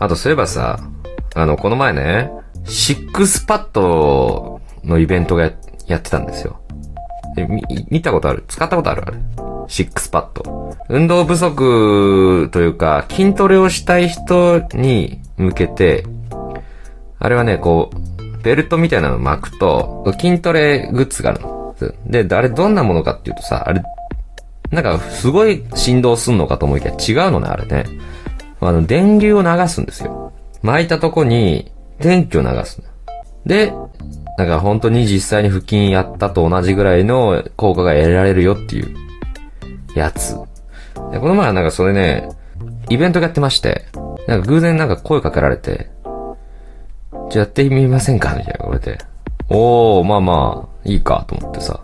あとそういえばさ、あの、この前ね、シックスパッドのイベントがやってたんですよ。見たことある？使ったことあるあれ？シックスパッド。運動不足というか、筋トレをしたい人に向けて、あれはね、こう、ベルトみたいなの巻くと、筋トレグッズがあるの。で、あれどんなものかっていうとさ、あれ、なんかすごい振動すんのかと思いきや違うのね、あれね。あの、電流を流すんですよ。巻いたとこに電気を流す。で、なんか本当に実際に腹筋やったと同じぐらいの効果が得られるよっていうやつ。で、この前はなんかそれね、イベントやってまして、なんか偶然なんか声かけられて、じゃやってみませんかみたいな言われて。おー、まあまあ、いいかと思ってさ。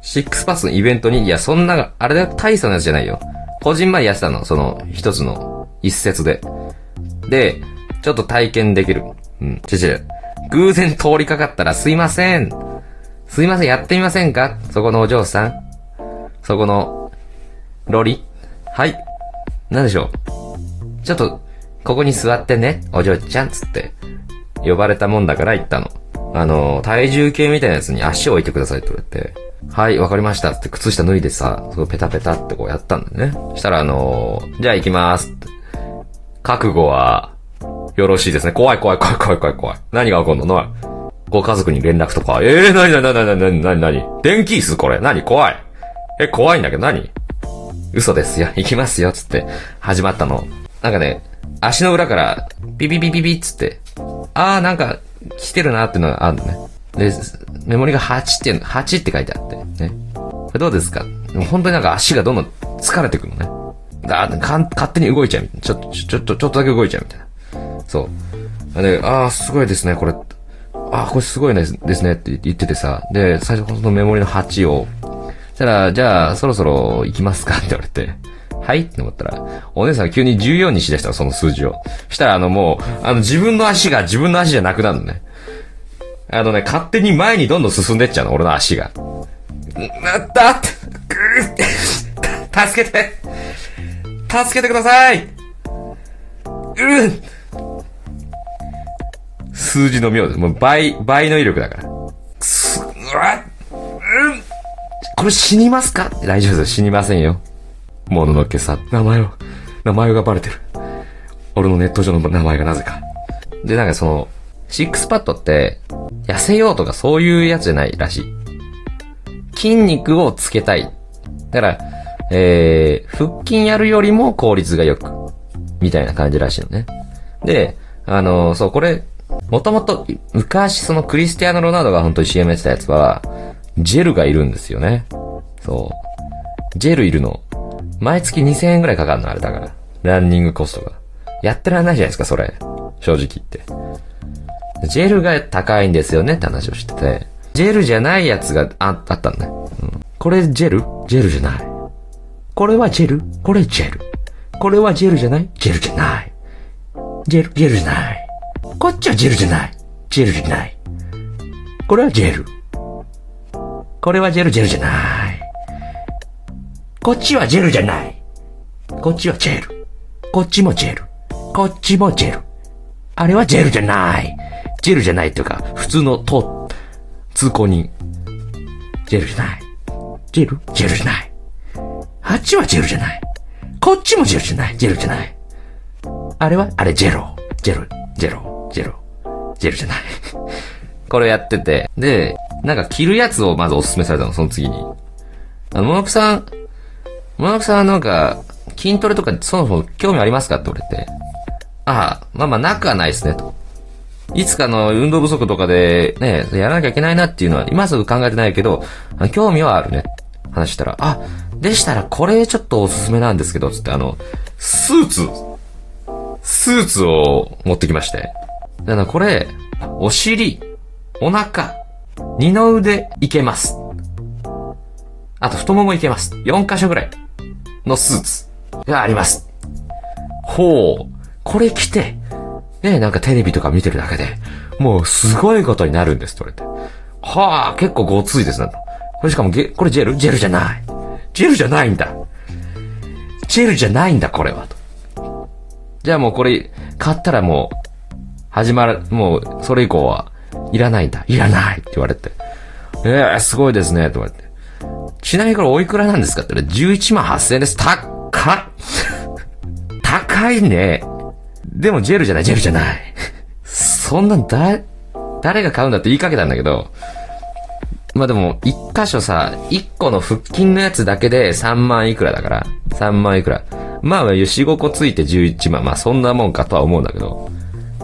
シックスパスのイベントに、いや、そんな、あれだ、大差のやつじゃないよ。個人前やってたの、その、一つの、一節で。で、ちょっと体験できる。うん、ちち偶然通りかかったら、すいません。すいません、やってみませんか？そこのお嬢さん。そこの、ロリはい。なんでしょう？ちょっと、ここに座ってね、お嬢ちゃん、つって。呼ばれたもんだから行ったの。あの、体重計みたいなやつに足を置いてくださいって言われて、はい、わかりましたって靴下脱いでさ、そペタペタってこうやったんだよね。したらあのじゃあ行きますって。覚悟は、よろしいですね。怖い怖い怖い怖い怖い怖い。何が起こんの？ご家族に連絡とか。ええー、なになになになになになに電気椅子これ？何？怖い。え、怖いんだけど何？嘘ですよ。行きますよ。つって、始まったの。なんかね、足の裏から、ビビビビビっつって、あーなんか、来てるなってのがあるのね。で、メモリが8っていうの、8って書いてあって、ね。これどうですか？で本当になんか足がどんどん疲れてくるのね。だかん勝手に動いちゃうみたいな。ちょっと、ちょっと、ちょっとだけ動いちゃうみたいな。そう。で、あーすごいですね、これ。あーこれすごいですねって言っててさ。で、最初このメモリの8を、そしたら、じゃあ、そろそろ行きますか？って言われて。はい？って思ったら、お姉さん急に14にしだしたの、その数字を。したら、あのもう、あの自分の足が自分の足じゃなくなるのね。あのね、勝手に前にどんどん進んでっちゃうの、俺の足が。なったって、助けて助けてくださいうん数字の妙です。もう倍、倍の威力だから。くす、うわうんこれ死にますか？大丈夫です。死にませんよ。もののけさ、名前を、名前がバレてる。俺のネット上の名前がなぜか。で、なんかその、シックスパッドって、痩せようとかそういうやつじゃないらしい。筋肉をつけたい。だから、えー、腹筋やるよりも効率が良く、みたいな感じらしいのね。で、あのそう、これ、もともと、昔そのクリスティアーノ・ロナウドが本当に CM やってたやつは、ジェルがいるんですよね。そう。ジェルいるの。毎月2000円ぐらいかかるの、あれだから。ランニングコストが。やってらんないじゃないですか、それ。正直言って。ジェルが高いんですよねって話をしてて。ジェルじゃないやつがああったんだ、うん。これジェル？ジェルじゃない。これはジェル？これジェル。これはジェルじゃない？ジェルじゃない。ジェル、ジェルじゃない。こっちはジェルじゃない。ジェルじゃない。これはジェル。これはジェル、ジェルじゃない。こっちはジェルじゃない。こっちはジェル。こっちもジェル。こっちもジェル。あれはジェルじゃない。ジェルじゃないっていうか、普通のと、通行人。ジェルじゃない。ジェル？ジェルじゃない。あっちはジェルじゃない。こっちもジェルじゃない。ジェルじゃない。あれは？あれジェロ。ジェル、ジェロ、ジェロ。ジェルじゃない。これやってて。で、なんか着るやつをまずおすすめされたの、その次に。あの、モノクさん、モノクさんはなんか、筋トレとかそもそも興味ありますかって言われて。ああ、まあまあなくはないですね、と。いつかの運動不足とかで、ね、やらなきゃいけないなっていうのは、今すぐ考えてないけど、興味はあるね。話したら、あ、でしたらこれちょっとおすすめなんですけど、つってあの、スーツ、スーツを持ってきまして。だからこれ、お尻、お腹、二の腕いけます。あと太ももいけます。4箇所ぐらいのスーツがあります。ほう。これ着て、ねなんかテレビとか見てるだけで、もうすごいことになるんです、それって。はあ、結構ごついですね。これしかもゲ、これジェル？ジェルじゃない。ジェルじゃないんだ。ジェルじゃないんだ、これは。と。じゃあもうこれ、買ったらもう、始まる、もう、それ以降は、いらないんだ。いらないって言われて。ええー、すごいですね、と言われて。ちなみにこれおいくらなんですかって言ったら、11万8000円です。高っ 高いね。でもジェルじゃない、ジェルじゃない。そんなん、だ、誰が買うんだって言いかけたんだけど、まあでも、一箇所さ、一個の腹筋のやつだけで3万いくらだから、3万いくら。まあ、4、5個ついて11万。まあ、そんなもんかとは思うんだけど。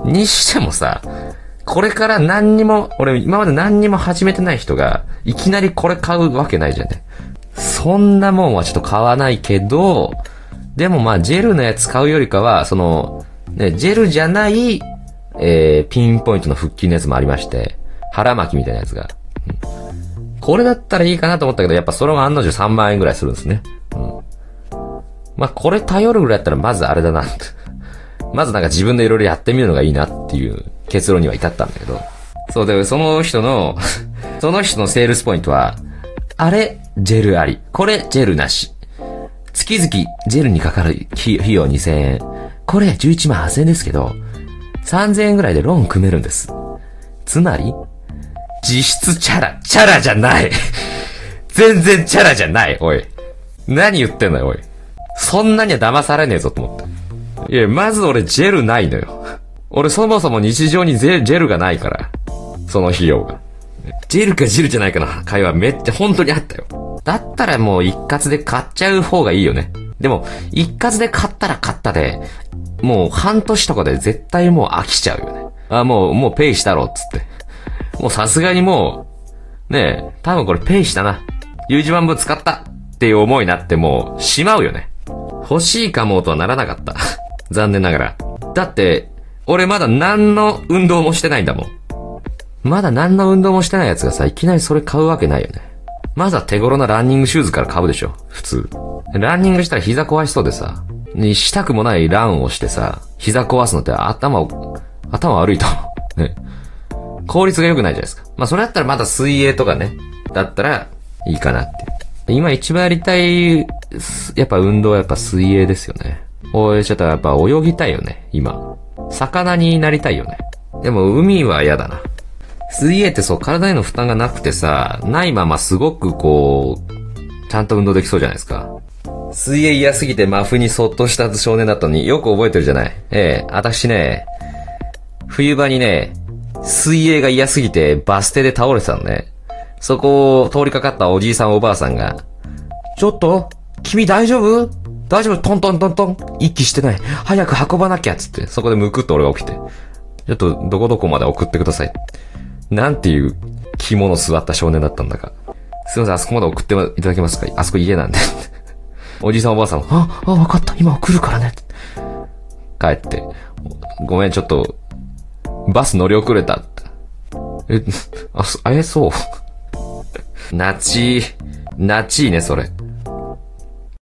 にしてもさ、これから何にも、俺今まで何にも始めてない人が、いきなりこれ買うわけないじゃんね。そんなもんはちょっと買わないけど、でもまあ、ジェルのやつ買うよりかは、その、ね、ジェルじゃない、えー、ピンポイントの腹筋のやつもありまして、腹巻きみたいなやつが。うん、これだったらいいかなと思ったけど、やっぱそれが案の定3万円ぐらいするんですね。うん。まあ、これ頼るぐらいだったら、まずあれだな。まずなんか自分でいろいろやってみるのがいいなっていう結論には至ったんだけど。そうで、その人の その人のセールスポイントは、あれ、ジェルあり。これ、ジェルなし。月々、ジェルにかかる費用2000円。これ、11万8000円ですけど、3000円ぐらいでローン組めるんです。つまり、実質チャラ、チャラじゃない 全然チャラじゃない、おい。何言ってんのよ、おい。そんなには騙されねえぞと思って。いや、まず俺ジェルないのよ。俺そもそも日常にジェルがないから。その費用が。ジェルかジェルじゃないかの会話めっちゃ本当にあったよ。だったらもう一括で買っちゃう方がいいよね。でも、一括で買ったら買ったで、もう半年とかで絶対もう飽きちゃうよね。あ、もう、もうペイしたろ、つって。もうさすがにもう、ねえ、多分これペイしたな。U 字万分使ったっていう思いになってもう、しまうよね。欲しいかもとはならなかった。残念ながら。だって、俺まだ何の運動もしてないんだもん。まだ何の運動もしてない奴がさ、いきなりそれ買うわけないよね。まずは手頃なランニングシューズから買うでしょ。普通。ランニングしたら膝壊しそうでさ、にしたくもないランをしてさ、膝壊すのって頭を、頭悪いと。ね。効率が良くないじゃないですか。まあそれだったらまだ水泳とかね、だったらいいかなって。今一番やりたい、やっぱ運動はやっぱ水泳ですよね。おい、ちょっとやっぱ泳ぎたいよね、今。魚になりたいよね。でも海は嫌だな。水泳ってそう、体への負担がなくてさ、ないまますごくこう、ちゃんと運動できそうじゃないですか。水泳嫌すぎてマフにそっとした少年だったのによく覚えてるじゃない。ええ、私ね、冬場にね、水泳が嫌すぎてバス停で倒れてたのね。そこを通りかかったおじいさんおばあさんが、ちょっと君大丈夫？大丈夫？トントントントン息してない。早く運ばなきゃつって、そこでむくっと俺が起きて。ちょっとどこどこまで送ってください。なんていう着物座った少年だったんだか。すいません、あそこまで送っていただけますか？あそこ家なんで。おじいさんおばあさんも、あ、あ、わかった。今送るからね。帰って、ごめん、ちょっと、バス乗り遅れた。え、あ、あえそう？なち、なちいね、それ。